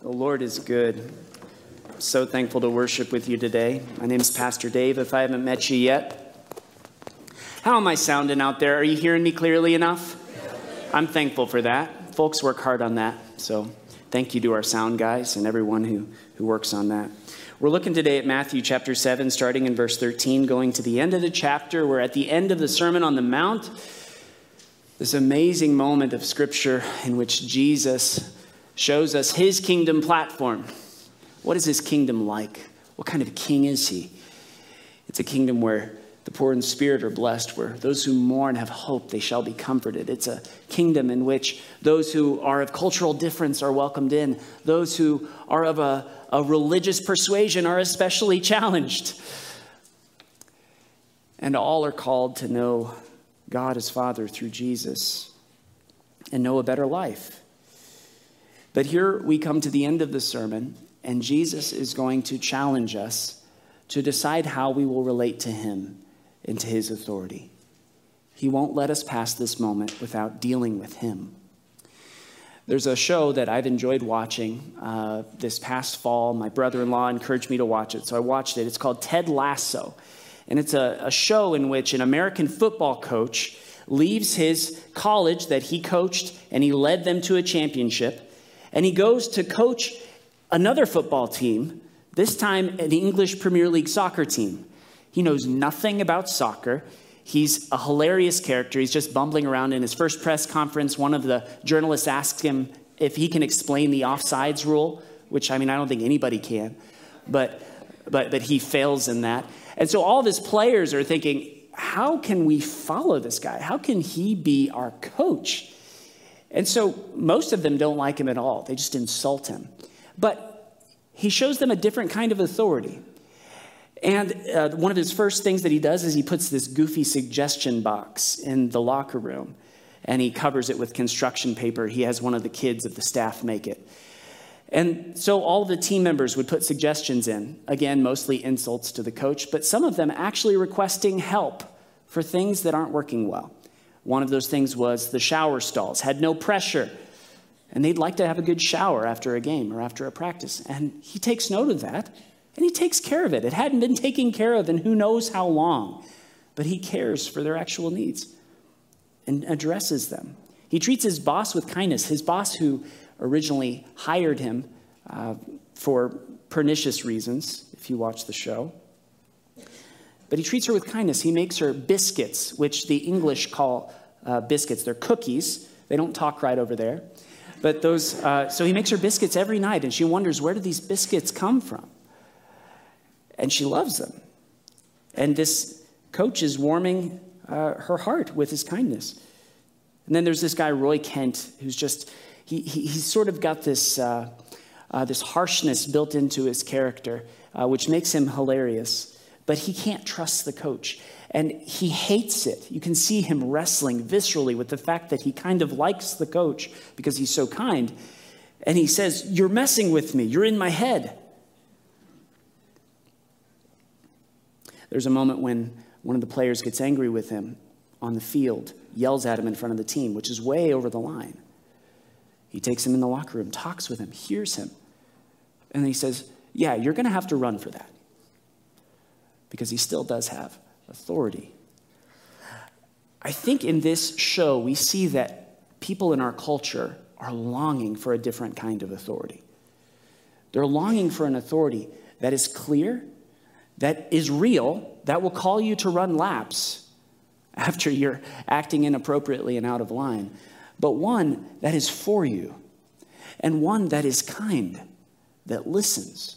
The Lord is good. I'm so thankful to worship with you today. My name is Pastor Dave, if I haven't met you yet. How am I sounding out there? Are you hearing me clearly enough? I'm thankful for that. Folks work hard on that. So thank you to our sound guys and everyone who, who works on that. We're looking today at Matthew chapter 7, starting in verse 13, going to the end of the chapter. We're at the end of the Sermon on the Mount. This amazing moment of scripture in which Jesus shows us his kingdom platform. What is his kingdom like? What kind of king is he? It's a kingdom where the poor in spirit are blessed, where those who mourn have hope, they shall be comforted. It's a kingdom in which those who are of cultural difference are welcomed in, those who are of a, a religious persuasion are especially challenged. And all are called to know God as Father through Jesus and know a better life. But here we come to the end of the sermon, and Jesus is going to challenge us to decide how we will relate to Him and to his authority. He won't let us pass this moment without dealing with him. There's a show that I've enjoyed watching uh, this past fall. My brother in law encouraged me to watch it, so I watched it. It's called Ted Lasso. And it's a, a show in which an American football coach leaves his college that he coached and he led them to a championship. And he goes to coach another football team, this time an English Premier League soccer team. He knows nothing about soccer. He's a hilarious character. He's just bumbling around. In his first press conference, one of the journalists asks him if he can explain the offsides rule, which I mean, I don't think anybody can, but, but, but he fails in that. And so all of his players are thinking, how can we follow this guy? How can he be our coach? And so most of them don't like him at all. They just insult him. But he shows them a different kind of authority. And uh, one of his first things that he does is he puts this goofy suggestion box in the locker room and he covers it with construction paper. He has one of the kids of the staff make it. And so all the team members would put suggestions in, again, mostly insults to the coach, but some of them actually requesting help for things that aren't working well. One of those things was the shower stalls had no pressure, and they'd like to have a good shower after a game or after a practice. And he takes note of that and he takes care of it. It hadn't been taken care of in who knows how long, but he cares for their actual needs and addresses them. He treats his boss with kindness, his boss who originally hired him uh, for pernicious reasons, if you watch the show. But he treats her with kindness. He makes her biscuits, which the English call uh, biscuits. They're cookies. They don't talk right over there. But those, uh, so he makes her biscuits every night, and she wonders, where do these biscuits come from? and she loves them. And this coach is warming uh, her heart with his kindness. And then there's this guy, Roy Kent, who's just, he, he, he's sort of got this, uh, uh, this harshness built into his character, uh, which makes him hilarious. But he can't trust the coach. And he hates it. You can see him wrestling viscerally with the fact that he kind of likes the coach because he's so kind. And he says, You're messing with me. You're in my head. There's a moment when one of the players gets angry with him on the field, yells at him in front of the team, which is way over the line. He takes him in the locker room, talks with him, hears him, and he says, Yeah, you're going to have to run for that. Because he still does have authority. I think in this show, we see that people in our culture are longing for a different kind of authority. They're longing for an authority that is clear that is real that will call you to run laps after you're acting inappropriately and out of line, but one that is for you and one that is kind, that listens.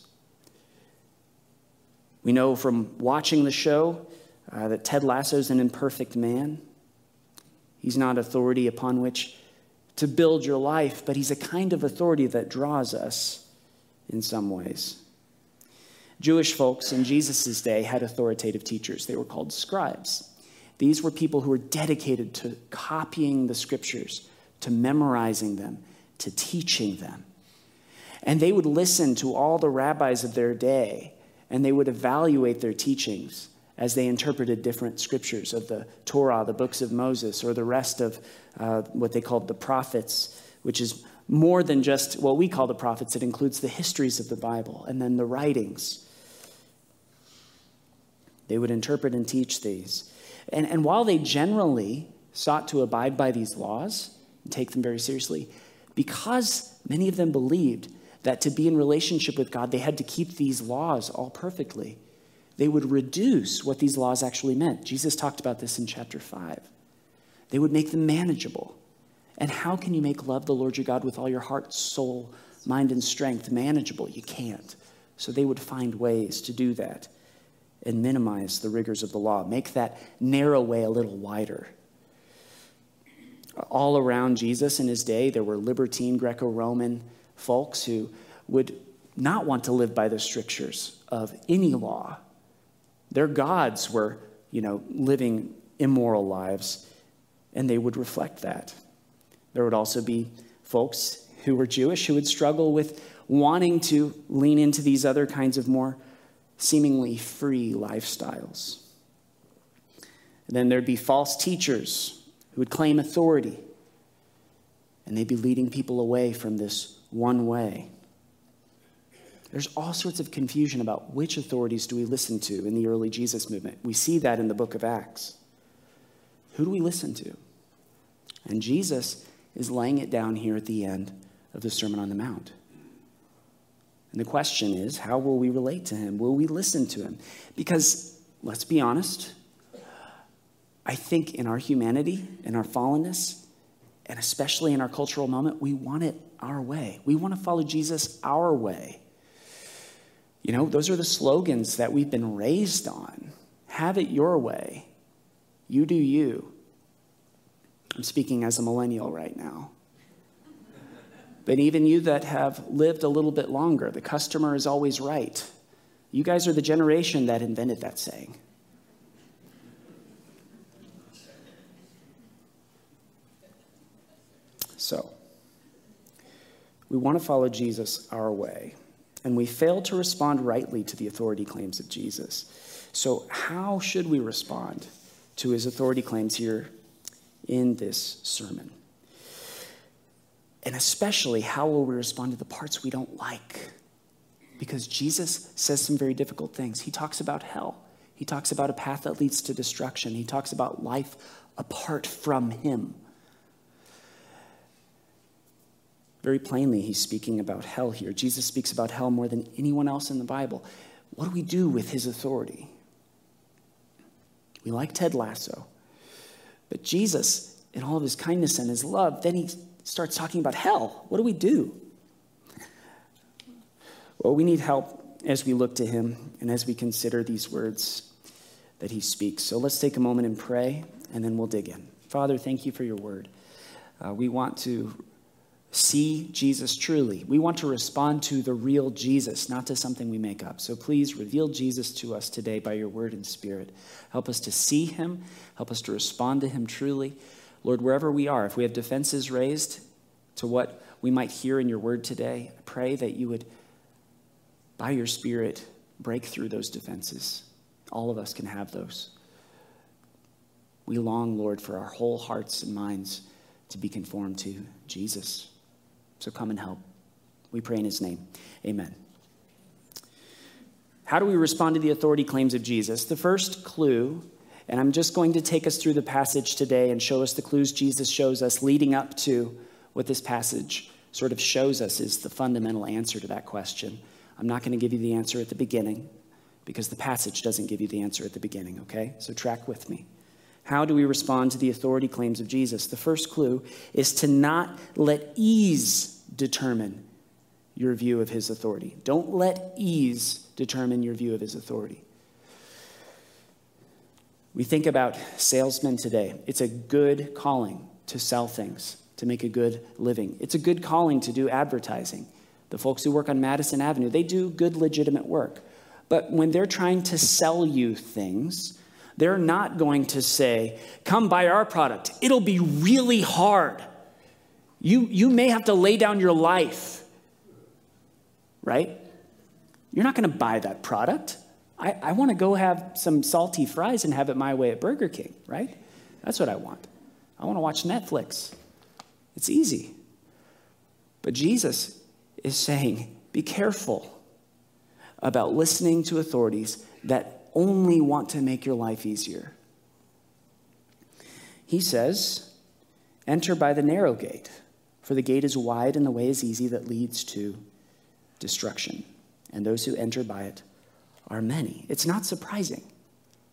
We know from watching the show uh, that Ted Lasso is an imperfect man. He's not authority upon which to build your life, but he's a kind of authority that draws us in some ways. Jewish folks in Jesus' day had authoritative teachers. They were called scribes. These were people who were dedicated to copying the scriptures, to memorizing them, to teaching them. And they would listen to all the rabbis of their day and they would evaluate their teachings as they interpreted different scriptures of the Torah, the books of Moses, or the rest of uh, what they called the prophets, which is more than just what we call the prophets. It includes the histories of the Bible and then the writings. They would interpret and teach these. And, and while they generally sought to abide by these laws take them very seriously, because many of them believed that to be in relationship with God, they had to keep these laws all perfectly they would reduce what these laws actually meant. Jesus talked about this in chapter 5. They would make them manageable. And how can you make love the Lord your God with all your heart, soul, mind, and strength manageable? You can't. So they would find ways to do that and minimize the rigors of the law, make that narrow way a little wider. All around Jesus in his day, there were libertine Greco Roman folks who would not want to live by the strictures of any law their gods were, you know, living immoral lives, and they would reflect that. There would also be folks who were Jewish who would struggle with wanting to lean into these other kinds of more seemingly free lifestyles. And then there'd be false teachers who would claim authority, and they'd be leading people away from this one way. There's all sorts of confusion about which authorities do we listen to in the early Jesus movement. We see that in the book of Acts. Who do we listen to? And Jesus is laying it down here at the end of the Sermon on the Mount. And the question is, how will we relate to him? Will we listen to him? Because, let's be honest, I think in our humanity, in our fallenness, and especially in our cultural moment, we want it our way. We want to follow Jesus our way. You know, those are the slogans that we've been raised on. Have it your way. You do you. I'm speaking as a millennial right now. But even you that have lived a little bit longer, the customer is always right. You guys are the generation that invented that saying. So, we want to follow Jesus our way and we fail to respond rightly to the authority claims of Jesus. So, how should we respond to his authority claims here in this sermon? And especially, how will we respond to the parts we don't like? Because Jesus says some very difficult things. He talks about hell, he talks about a path that leads to destruction, he talks about life apart from him. Very plainly, he's speaking about hell here. Jesus speaks about hell more than anyone else in the Bible. What do we do with his authority? We like Ted Lasso. But Jesus, in all of his kindness and his love, then he starts talking about hell. What do we do? Well, we need help as we look to him and as we consider these words that he speaks. So let's take a moment and pray, and then we'll dig in. Father, thank you for your word. Uh, we want to see Jesus truly. We want to respond to the real Jesus, not to something we make up. So please reveal Jesus to us today by your word and spirit. Help us to see him, help us to respond to him truly. Lord, wherever we are, if we have defenses raised to what we might hear in your word today, I pray that you would, by your spirit, break through those defenses. All of us can have those. We long, Lord, for our whole hearts and minds to be conformed to Jesus. So come and help. We pray in his name. Amen. How do we respond to the authority claims of Jesus? The first clue, and I'm just going to take us through the passage today and show us the clues Jesus shows us leading up to what this passage sort of shows us is the fundamental answer to that question. I'm not going to give you the answer at the beginning because the passage doesn't give you the answer at the beginning, okay? So track with me. How do we respond to the authority claims of Jesus? The first clue is to not let ease determine your view of his authority. Don't let ease determine your view of his authority. We think about salesmen today. It's a good calling to sell things, to make a good living. It's a good calling to do advertising. The folks who work on Madison Avenue, they do good, legitimate work. But when they're trying to sell you things, they're not going to say, Come buy our product. It'll be really hard. You, you may have to lay down your life, right? You're not going to buy that product. I, I want to go have some salty fries and have it my way at Burger King, right? That's what I want. I want to watch Netflix. It's easy. But Jesus is saying, be careful about listening to authorities that only want to make your life easier. He says, enter by the narrow gate, for the gate is wide and the way is easy that leads to destruction, and those who enter by it are many. It's not surprising.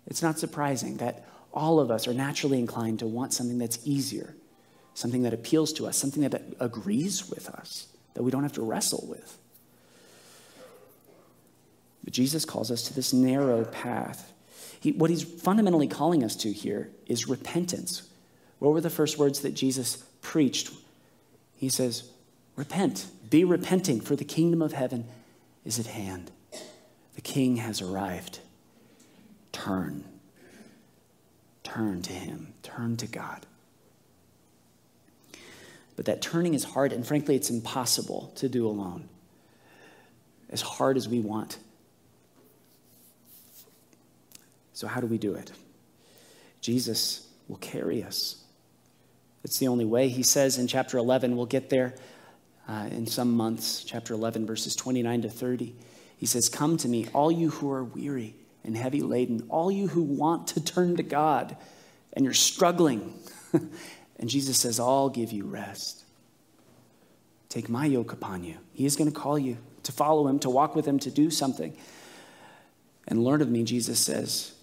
It's not surprising that all of us are naturally inclined to want something that's easier, something that appeals to us, something that agrees with us, that we don't have to wrestle with. But Jesus calls us to this narrow path. He, what he's fundamentally calling us to here is repentance. What were the first words that Jesus preached? He says, Repent, be repenting, for the kingdom of heaven is at hand. The king has arrived. Turn. Turn to him, turn to God. But that turning is hard, and frankly, it's impossible to do alone, as hard as we want. So, how do we do it? Jesus will carry us. It's the only way. He says in chapter 11, we'll get there uh, in some months, chapter 11, verses 29 to 30. He says, Come to me, all you who are weary and heavy laden, all you who want to turn to God and you're struggling. and Jesus says, I'll give you rest. Take my yoke upon you. He is going to call you to follow him, to walk with him, to do something. And learn of me, Jesus says,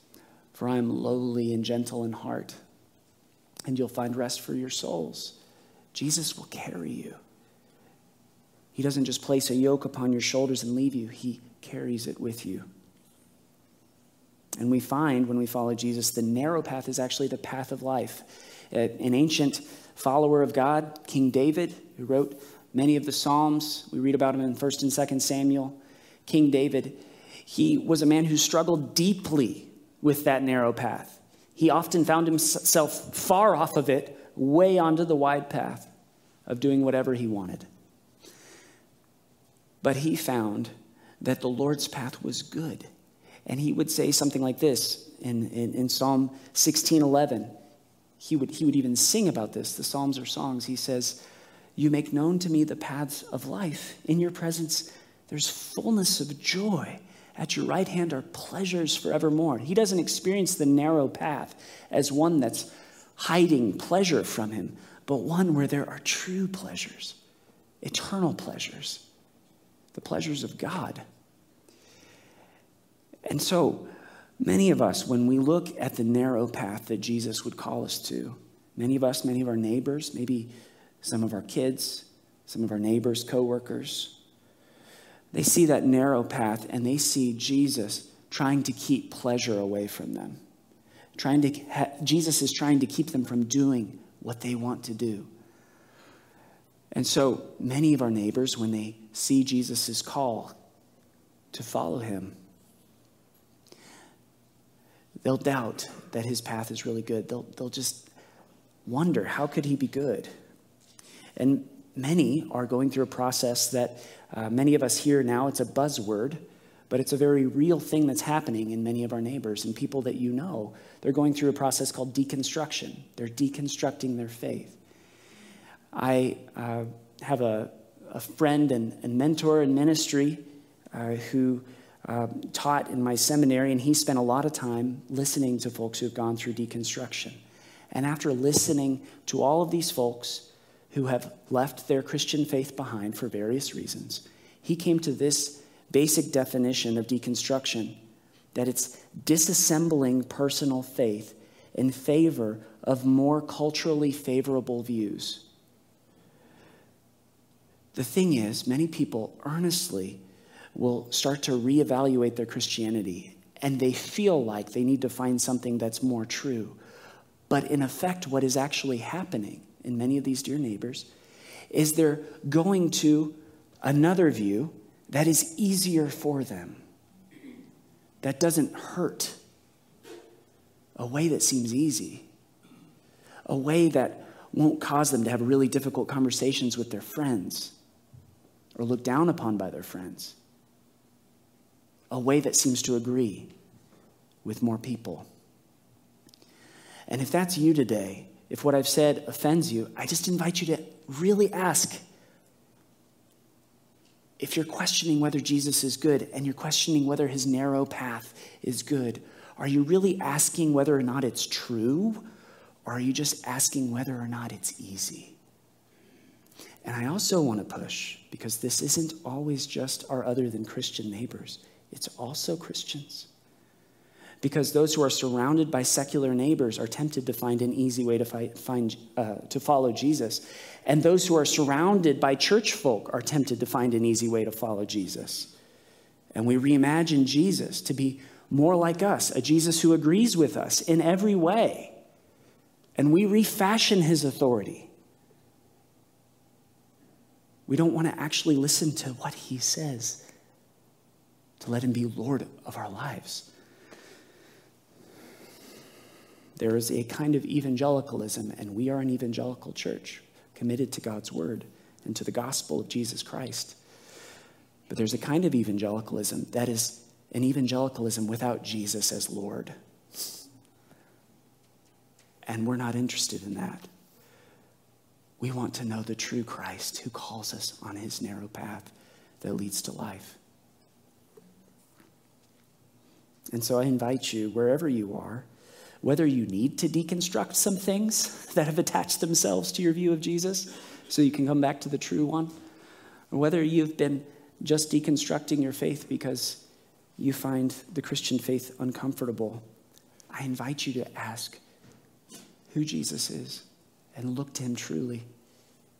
for I am lowly and gentle in heart, and you'll find rest for your souls. Jesus will carry you. He doesn't just place a yoke upon your shoulders and leave you, He carries it with you. And we find when we follow Jesus, the narrow path is actually the path of life. Uh, an ancient follower of God, King David, who wrote many of the Psalms, we read about him in 1st and 2nd Samuel. King David, he was a man who struggled deeply with that narrow path. He often found himself far off of it, way onto the wide path of doing whatever he wanted. But he found that the Lord's path was good. And he would say something like this in, in, in Psalm 16:11. He would, he would even sing about this. The Psalms are songs. He says, You make known to me the paths of life. In your presence, there's fullness of joy. At your right hand are pleasures forevermore. He doesn't experience the narrow path as one that's hiding pleasure from him, but one where there are true pleasures, eternal pleasures, the pleasures of God. And so, many of us, when we look at the narrow path that Jesus would call us to, many of us, many of our neighbors, maybe some of our kids, some of our neighbors, coworkers, they see that narrow path and they see Jesus trying to keep pleasure away from them. Trying to ha- Jesus is trying to keep them from doing what they want to do. And so many of our neighbors, when they see Jesus' call to follow him, they'll doubt that his path is really good. They'll, they'll just wonder, how could he be good? And many are going through a process that uh, many of us here now, it's a buzzword, but it's a very real thing that's happening in many of our neighbors and people that you know. They're going through a process called deconstruction. They're deconstructing their faith. I uh, have a, a friend and, and, mentor in ministry uh, who uh, taught in my seminary, and he spent a lot of time listening to folks who've gone through deconstruction. And after listening to all of these folks who have left their Christian faith behind for various reasons, he came to this basic definition of deconstruction that it's disassembling personal faith in favor of more culturally favorable views. The thing is, many people earnestly will start to reevaluate their Christianity and they feel like they need to find something that's more true. But in effect, what is actually happening in many of these dear neighbors is they're going to another view that is easier for them, that doesn't hurt, a way that seems easy, a way that won't cause them to have really difficult conversations with their friends or looked down upon by their friends. a way that seems to agree with more people. And if that's you today, if what I've said offends you, I just invite you to really ask if you're questioning whether Jesus is good and you're questioning whether his narrow path is good, are you really asking whether or not it's true? Or are you just asking whether or not it's easy? And I also want to push, because this isn't always just our other than Christian neighbors, it's also Christians. Because those who are surrounded by secular neighbors are tempted to find an easy way to, fight, find, uh, to follow Jesus. And those who are surrounded by church folk are tempted to find an easy way to follow Jesus. And we reimagine Jesus to be more like us, a Jesus who agrees with us in every way. And we refashion his authority. We don't want to actually listen to what he says, to let him be Lord of our lives. There is a kind of evangelicalism, and we are an evangelical church committed to God's word and to the gospel of Jesus Christ. But there's a kind of evangelicalism that is an evangelicalism without Jesus as Lord. And we're not interested in that. We want to know the true Christ who calls us on his narrow path that leads to life. And so I invite you, wherever you are, whether you need to deconstruct some things that have attached themselves to your view of Jesus so you can come back to the true one, or whether you've been just deconstructing your faith because you find the Christian faith uncomfortable, I invite you to ask who Jesus is and look to him truly.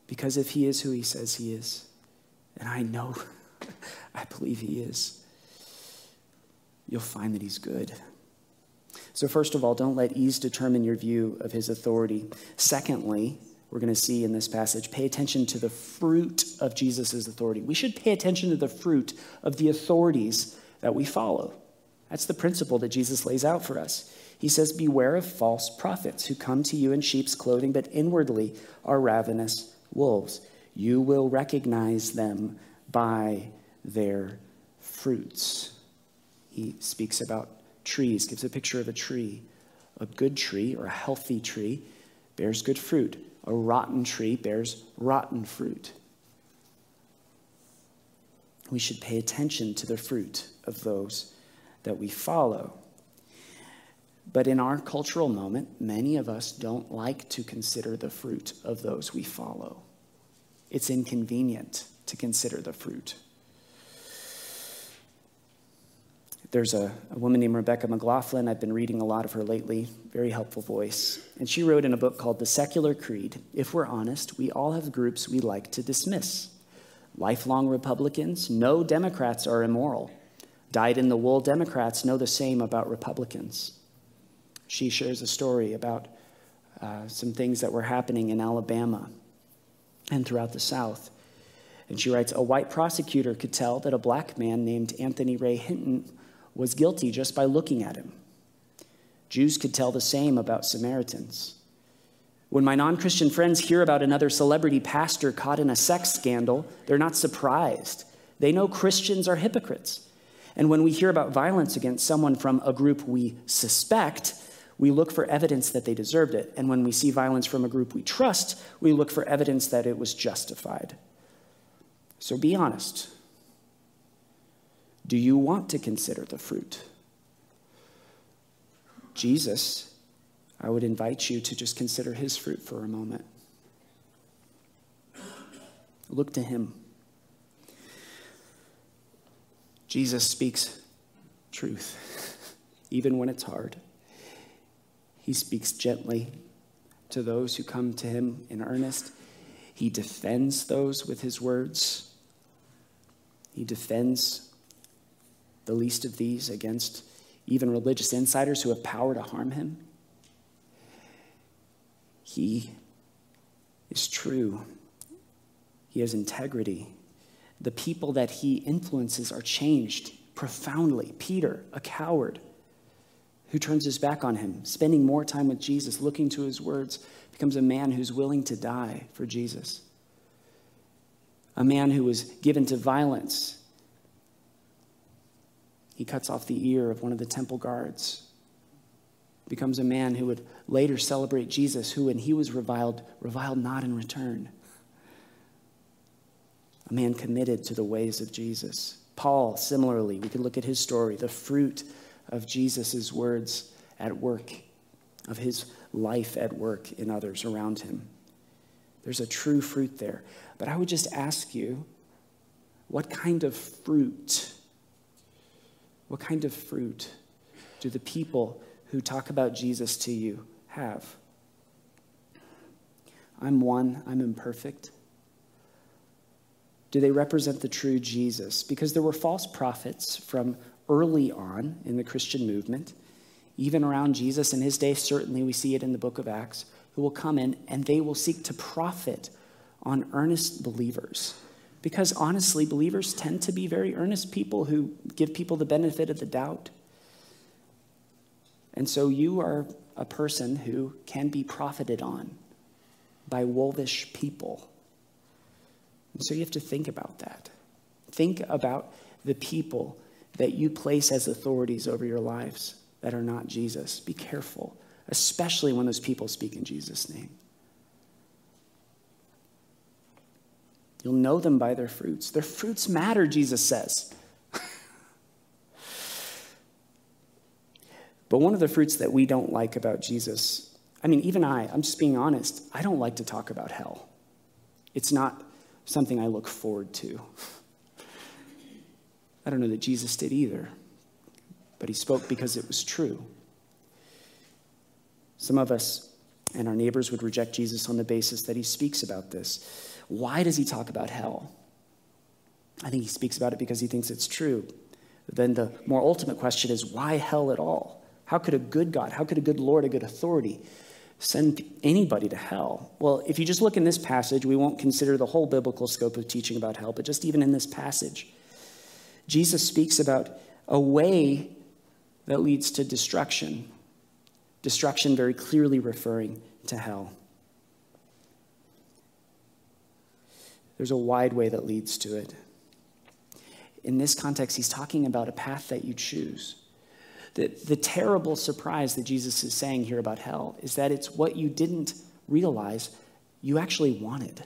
Because if he is who he says he is, and I know, I believe he is, you'll find that he's good. So, first of all, don't let ease determine your view of his authority. Secondly, we're going to see in this passage, pay attention to the fruit of Jesus' authority. We should pay attention to the fruit of the authorities that we follow. That's the principle that Jesus lays out for us. He says, Beware of false prophets who come to you in sheep's clothing, but inwardly are ravenous wolves. You will recognize them by their fruits. He speaks about trees, gives a picture of a tree. A good tree or a healthy tree bears good fruit. A rotten tree bears rotten fruit. We should pay attention to the fruit of those that we follow. But in our cultural moment, many of us don't like to consider the fruit of those we follow. It's inconvenient to consider the fruit. There's a, a, woman named Rebecca McLaughlin. I've been reading a lot of her lately. Very helpful voice. And she wrote in a book called The Secular Creed If we're honest, we all have groups we like to dismiss. Lifelong Republicans know Democrats are immoral. Dyed in the wool Democrats know the same about Republicans. She shares a story about uh, some things that were happening in Alabama and throughout the South. And she writes A white prosecutor could tell that a black man named Anthony Ray Hinton was guilty just by looking at him. Jews could tell the same about Samaritans. When my non Christian friends hear about another celebrity pastor caught in a sex scandal, they're not surprised. They know Christians are hypocrites. And when we hear about violence against someone from a group we suspect, we look for evidence that they deserved it. And when we see violence from a group we trust, we look for evidence that it was justified. So be honest. Do you want to consider the fruit? Jesus, I would invite you to just consider his fruit for a moment. Look to him. Jesus speaks truth, even when it's hard. He speaks gently to those who come to him in earnest. He defends those with his words. He defends the least of these against even religious insiders who have power to harm him. He is true, he has integrity. The people that he influences are changed profoundly. Peter, a coward who turns his back on him, spending more time with Jesus, looking to his words, becomes a man who's willing to die for Jesus. A man who was given to violence He cuts off the ear of one of the temple guards. Becomes a man who would later celebrate Jesus, who, when he was reviled, reviled not in return. A man committed to the ways of Jesus. Paul, similarly, we could look at his story, the fruit of Jesus' words at work, of his life at work in others around him. There's a true fruit there. But I would just ask you what kind of fruit, what kind of fruit do the people who talk about Jesus to you have? I'm one, I'm imperfect. Do they represent the true Jesus? Because there were false prophets from early on in the Christian movement, even around Jesus in his day, certainly we see it in the book of Acts, who will come in and they will seek to profit on earnest believers. Because honestly, believers tend to be very earnest people who give people the benefit of the doubt. And so you are a person who can be profited on by wolvish people. And so you have to think about that. Think about the people that you place as authorities over your lives that are not Jesus. Be careful, especially when those people speak in Jesus' name. You'll know them by their fruits. Their fruits matter, Jesus says. but one of the fruits that we don't like about Jesus, I mean, even I, I'm just being honest, I don't like to talk about hell. It's not something I look forward to. I don't know that Jesus did either, but he spoke because it was true. Some of us and our neighbors would reject Jesus on the basis that he speaks about this. Why does he talk about hell? I think he speaks about it because he thinks it's true. then the more ultimate question is why hell at all? How could a good God, how could a good Lord, a good authority send anybody to hell? Well, if you just look in this passage, we won't consider the whole biblical scope of teaching about hell, but just even in this passage, Jesus speaks about a way that leads to destruction. Destruction very clearly referring to hell. There's a wide way that leads to it. In this context, he's talking about a path that you choose. The, the terrible surprise that Jesus is saying here about hell is that it's what you didn't realize you actually wanted.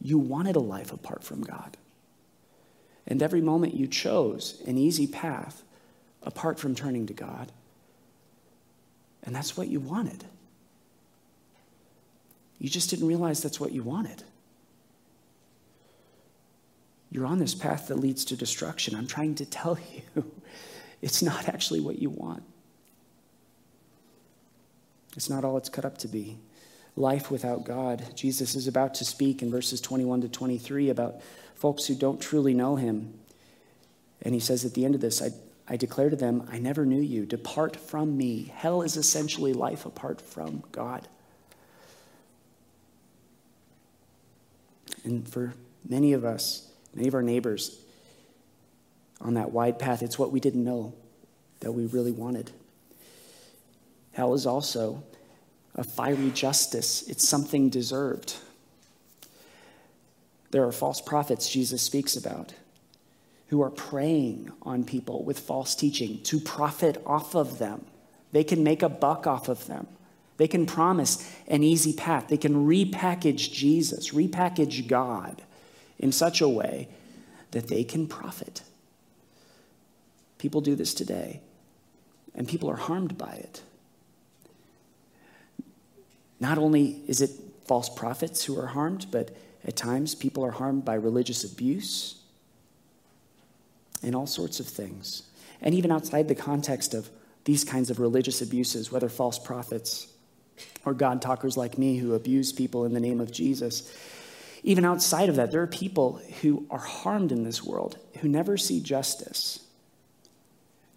You wanted a life apart from God. And every moment you chose an easy path apart from turning to God. And that's what you wanted. You just didn't realize that's what you wanted. You're on this path that leads to destruction. I'm trying to tell you, it's not actually what you want. It's not all it's cut up to be. Life without God. Jesus is about to speak in verses 21 to 23 about folks who don't truly know him. And he says at the end of this, I, I declare to them, I never knew you. Depart from me. Hell is essentially life apart from God. And for many of us, many of our neighbors on that wide path, it's what we didn't know that we really wanted. Hell is also a fiery justice, it's something deserved. There are false prophets Jesus speaks about who are preying on people with false teaching to profit off of them. They can make a buck off of them. They can promise an easy path. They can repackage Jesus, repackage God in such a way that they can profit. People do this today, and people are harmed by it. Not only is it false prophets who are harmed, but at times, people are harmed by religious abuse and all sorts of things. And even outside the context of these kinds of religious abuses, whether false prophets or God talkers like me who abuse people in the name of Jesus, even outside of that, there are people who are harmed in this world who never see justice.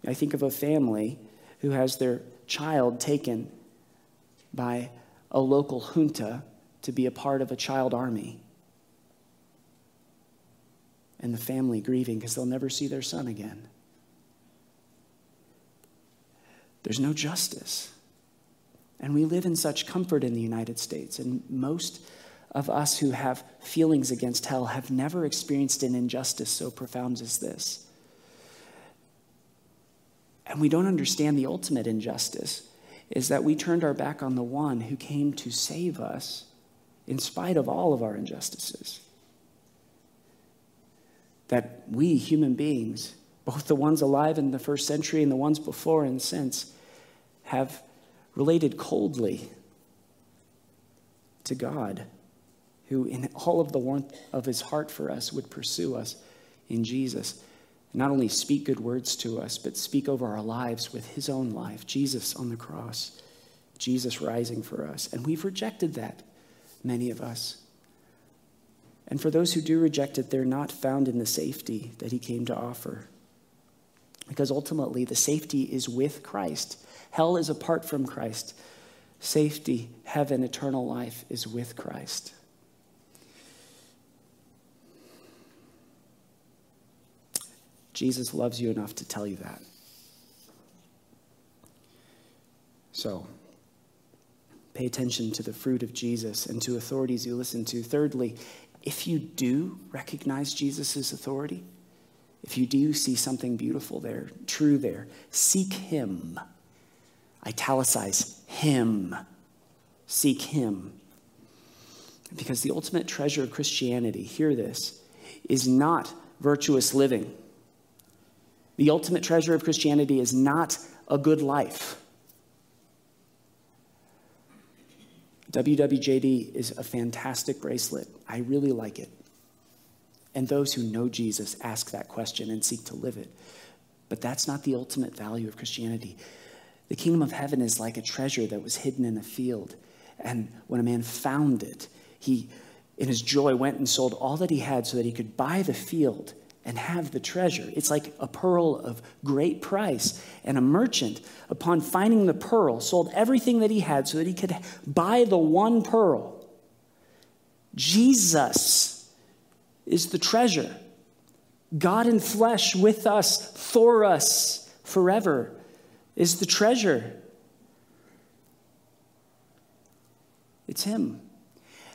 I think of a family who has their child taken by a local junta to be a part of a child army and the family grieving because they'll never see their son again. There's no justice. And we live in such comfort in the United States. And most of us who have feelings against hell have never experienced an injustice so profound as this. And we don't understand the ultimate injustice is that we turned our back on the one who came to save us in spite of all of our injustices. That we, human beings, both the ones alive in the first century and the ones before and since, have related coldly to God, who, in all of the warmth of his heart for us, would pursue us in Jesus. Not only speak good words to us, but speak over our lives with his own life, Jesus on the cross, Jesus rising for us. And we've rejected that, many of us. And for those who do reject it, they're not found in the safety that he came to offer. Because ultimately, the safety is with Christ. Hell is apart from Christ. Safety, heaven, eternal life is with Christ. Jesus loves you enough to tell you that. So, pay attention to the fruit of Jesus and to authorities you listen to. Thirdly, if you do recognize Jesus' authority, if you do see something beautiful there, true there, seek Him. Italicize Him. Seek Him. Because the ultimate treasure of Christianity, hear this, is not virtuous living. The ultimate treasure of Christianity is not a good life. WWJD is a fantastic bracelet. I really like it. And those who know Jesus ask that question and seek to live it. But that's not the ultimate value of Christianity. The kingdom of heaven is like a treasure that was hidden in a field. And when a man found it, he, in his joy, went and sold all that he had so that he could buy the field and have the treasure. It's like a pearl of great price. And a merchant, upon finding the pearl, sold everything that he had so that he could buy the one pearl. Jesus is the treasure. God in flesh with us, for us, forever, is the treasure. It's Him.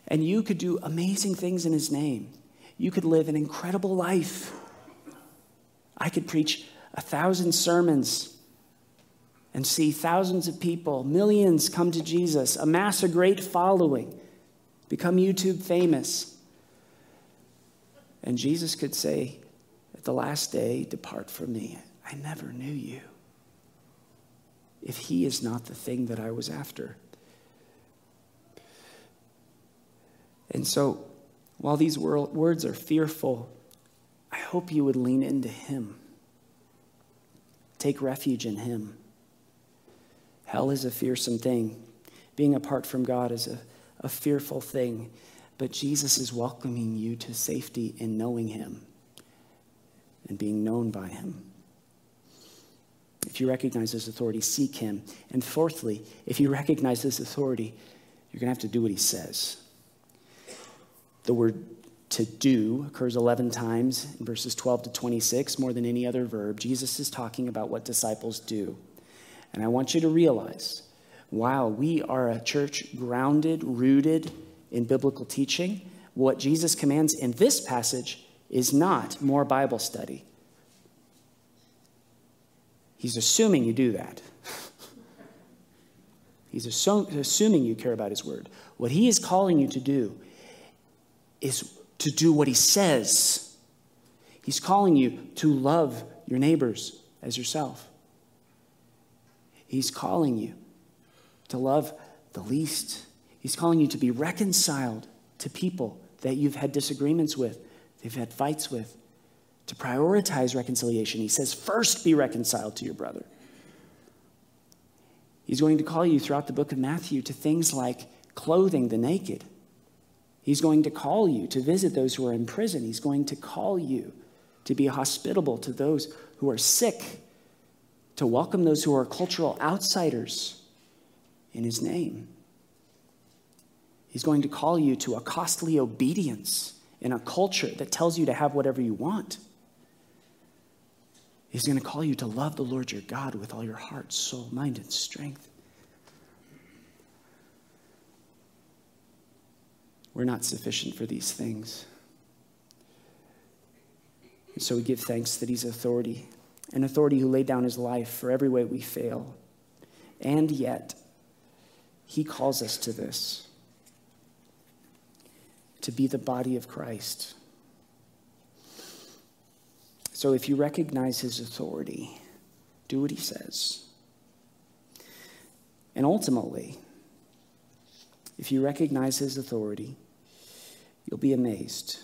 And you could do amazing things in His name. You could live an incredible life. I could preach a thousand sermons and see thousands of people, millions come to Jesus, amass a great following, become YouTube famous. And Jesus could say at the last day, Depart from me. I never knew you. If he is not the thing that I was after. And so, while these words are fearful, I hope you would lean into Him. Take refuge in Him. Hell is a fearsome thing. Being apart from God is a, a fearful thing. But Jesus is welcoming you to safety in knowing Him and being known by Him. If you recognize His authority, seek Him. And fourthly, if you recognize His authority, you're going to have to do what He says. The word to do occurs 11 times in verses 12 to 26, more than any other verb. Jesus is talking about what disciples do. And I want you to realize while we are a church grounded, rooted in biblical teaching, what Jesus commands in this passage is not more Bible study. He's assuming you do that. He's assuming you care about his word. What he is calling you to do is to do what he says. He's calling you to love your neighbors as yourself. He's calling you to love the least. He's calling you to be reconciled to people that you've had disagreements with, they've had fights with, to prioritize reconciliation. He says, first be reconciled to your brother. He's going to call you throughout the book of Matthew to things like clothing the naked He's going to call you to visit those who are in prison. He's going to call you to be hospitable to those who are sick, to welcome those who are cultural outsiders in His name. He's going to call you to a costly obedience in a culture that tells you to have whatever you want. He's going to call you to love the Lord your God with all your heart, soul, mind, and strength. We're not sufficient for these things. And so we give thanks that He's authority an authority who laid down his life for every way we fail. And yet, he calls us to this to be the body of Christ. So if you recognize his authority, do what he says. And ultimately, if you recognize his authority, you'll be amazed.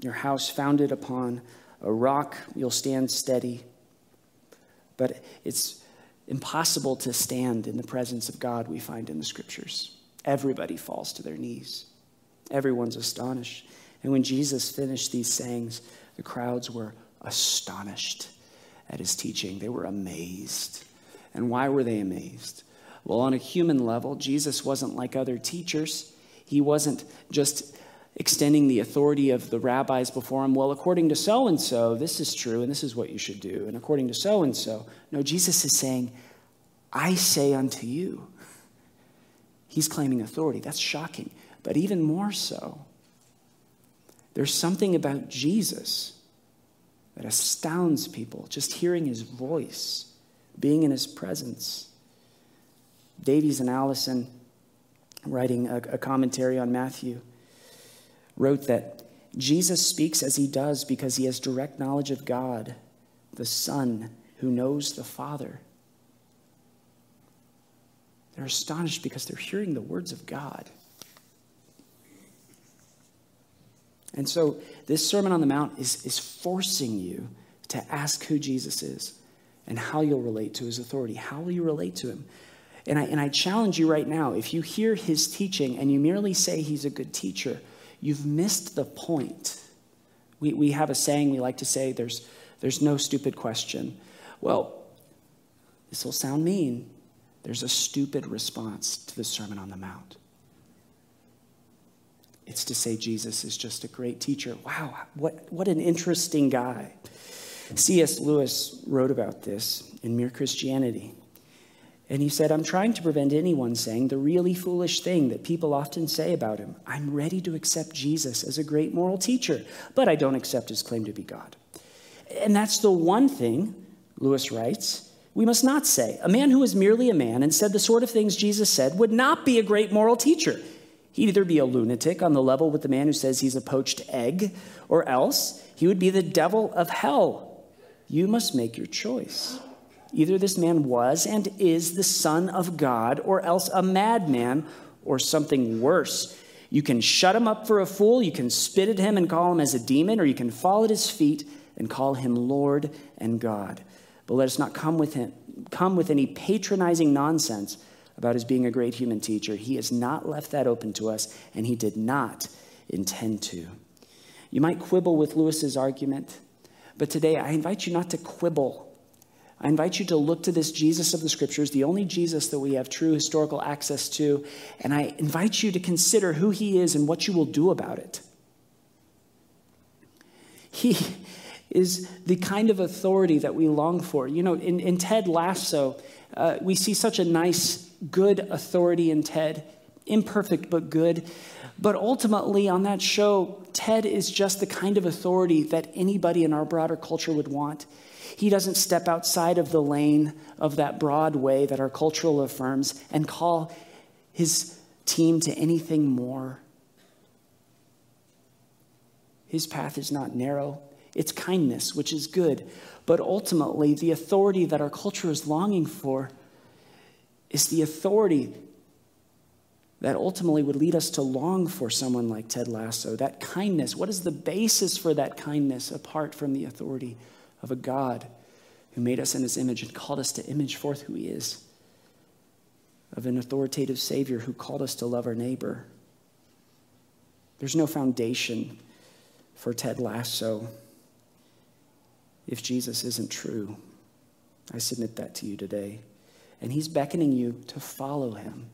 Your house founded upon a rock, you'll stand steady. But it's impossible to stand in the presence of God, we find in the scriptures. Everybody falls to their knees, everyone's astonished. And when Jesus finished these sayings, the crowds were astonished at his teaching. They were amazed. And why were they amazed? Well, on a human level, Jesus wasn't like other teachers. He wasn't just extending the authority of the rabbis before him. Well, according to so and so, this is true, and this is what you should do. And according to so and so. No, Jesus is saying, I say unto you. He's claiming authority. That's shocking. But even more so, there's something about Jesus that astounds people just hearing his voice, being in his presence. Davies and Allison, writing a, a commentary on Matthew, wrote that Jesus speaks as he does because he has direct knowledge of God, the Son who knows the Father. They're astonished because they're hearing the words of God. And so, this Sermon on the Mount is, is forcing you to ask who Jesus is and how you'll relate to his authority. How will you relate to him? And I, and I challenge you right now if you hear his teaching and you merely say he's a good teacher, you've missed the point. We, we have a saying we like to say there's, there's no stupid question. Well, this will sound mean. There's a stupid response to the Sermon on the Mount. It's to say Jesus is just a great teacher. Wow, what, what an interesting guy. C.S. Lewis wrote about this in Mere Christianity. And he said, I'm trying to prevent anyone saying the really foolish thing that people often say about him. I'm ready to accept Jesus as a great moral teacher, but I don't accept his claim to be God. And that's the one thing, Lewis writes, we must not say. A man who is merely a man and said the sort of things Jesus said would not be a great moral teacher. He'd either be a lunatic on the level with the man who says he's a poached egg, or else he would be the devil of hell. You must make your choice. Either this man was and is the Son of God, or else a madman, or something worse. You can shut him up for a fool, you can spit at him and call him as a demon, or you can fall at his feet and call him Lord and God. But let us not come with him, come with any patronizing nonsense about his being a great human teacher. He has not left that open to us, and he did not intend to. You might quibble with Lewis's argument, but today I invite you not to quibble I invite you to look to this Jesus of the scriptures, the only Jesus that we have true historical access to, and I invite you to consider who he is and what you will do about it. He is the kind of authority that we long for. You know, in, in Ted Lasso, uh, we see such a nice, good authority in Ted, imperfect but good. But ultimately, on that show, Ted is just the kind of authority that anybody in our broader culture would want. He doesn't step outside of the lane of that broad way that our cultural affirms and call his team to anything more. His path is not narrow, it's kindness, which is good. But ultimately, the authority that our culture is longing for is the authority that ultimately would lead us to long for someone like Ted Lasso. That kindness, what is the basis for that kindness apart from the authority of a God who made us in his image and called us to image forth who he is, of an authoritative Savior who called us to love our neighbor. There's no foundation for Ted Lasso if Jesus isn't true. I submit that to you today. And he's beckoning you to follow him.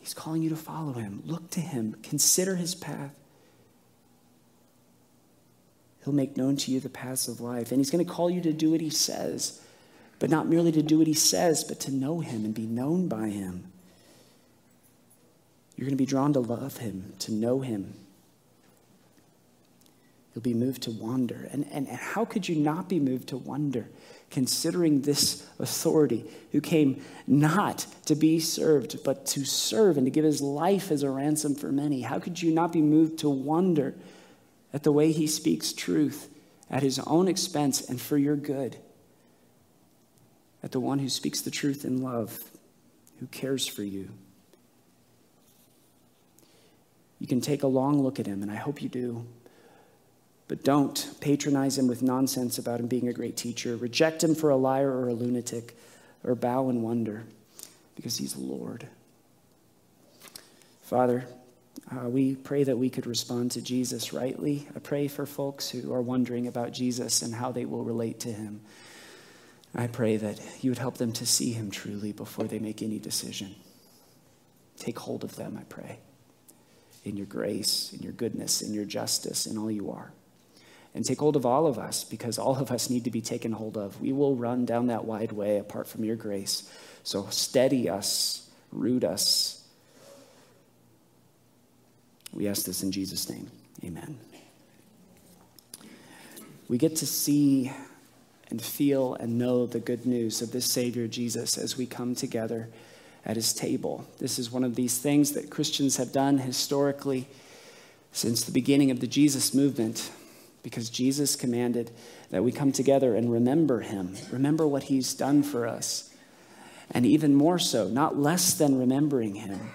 He's calling you to follow him. Look to him. Consider his path. He'll make known to you the paths of life. And he's going to call you to do what he says, but not merely to do what he says, but to know him and be known by him. You're going to be drawn to love him, to know him. You'll be moved to wonder. And, and, and how could you not be moved to wonder, considering this authority who came not to be served, but to serve and to give his life as a ransom for many? How could you not be moved to wonder at the way he speaks truth at his own expense and for your good? At the one who speaks the truth in love, who cares for you. You can take a long look at him, and I hope you do. But don't patronize him with nonsense about him being a great teacher. Reject him for a liar or a lunatic, or bow in wonder, because he's Lord. Father, uh, we pray that we could respond to Jesus rightly. I pray for folks who are wondering about Jesus and how they will relate to him. I pray that you would help them to see him truly before they make any decision. Take hold of them, I pray, in your grace, in your goodness, in your justice, in all you are and take hold of all of us because all of us need to be taken hold of. We will run down that wide way apart from your grace. So steady us, root us. We ask this in Jesus' name. Amen. We get to see and feel and know the good news of this Savior Jesus as we come together at his table. This is one of these things that Christians have done historically since the beginning of the Jesus movement because Jesus commanded that we come together and remember him, remember what he's done for us. And even more so, not less than remembering him,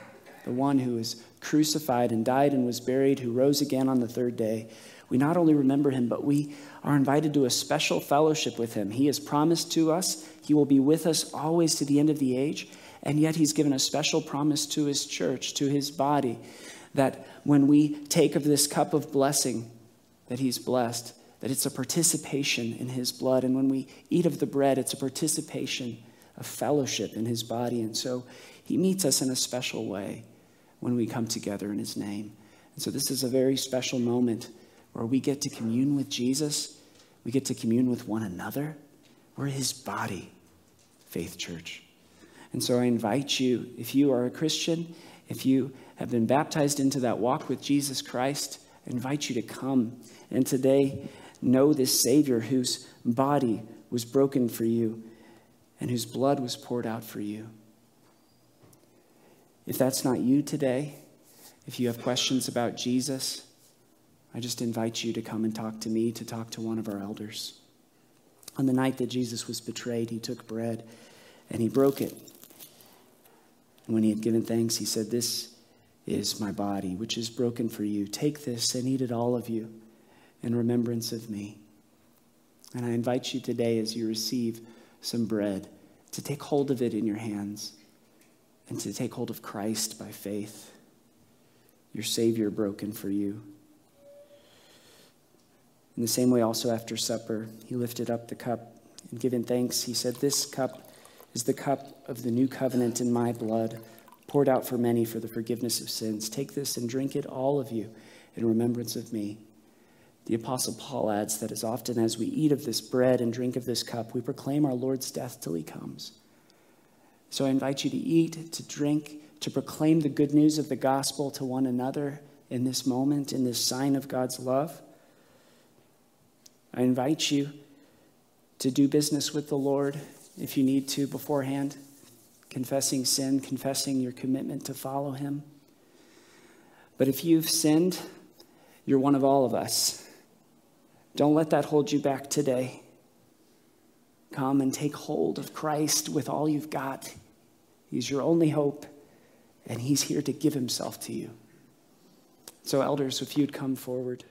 the one who was crucified and died and was buried, who rose again on the third day. We not only remember him, but we are invited to a special fellowship with him. He has promised to us he will be with us always to the end of the age, and yet he's given a special promise to his church, to his body, that when we take of this cup of blessing, that he's blessed, that it's a participation in his blood. And when we eat of the bread, it's a participation of fellowship in his body. And so he meets us in a special way when we come together in his name. And so this is a very special moment where we get to commune with Jesus, we get to commune with one another. We're his body, Faith Church. And so I invite you, if you are a Christian, if you have been baptized into that walk with Jesus Christ, I invite you to come and today know this Savior whose body was broken for you and whose blood was poured out for you. If that's not you today, if you have questions about Jesus, I just invite you to come and talk to me, to talk to one of our elders. On the night that Jesus was betrayed, he took bread and he broke it. And when he had given thanks, he said, This is my body, which is broken for you. Take this and eat it, all of you, in remembrance of me. And I invite you today, as you receive some bread, to take hold of it in your hands and to take hold of Christ by faith, your Savior broken for you. In the same way, also after supper, he lifted up the cup and giving thanks, he said, This cup is the cup of the new covenant in my blood poured out for many for the forgiveness of sins. Take this and drink it, all of you, in remembrance of me. The Apostle Paul adds that as often as we eat of this bread and drink of this cup, we proclaim our Lord's death till he comes. So I invite you to eat, to drink, to proclaim the good news of the gospel to one another in this moment, in this sign of God's love. I invite you to do business with the Lord if you need to beforehand confessing sin, confessing your commitment to follow him. But if you've sinned, you're one of all of us. Don't let that hold you back today. Come and take hold of Christ with all you've got. He's your only hope, and He's here to give Himself to you. So, elders, if you'd come forward.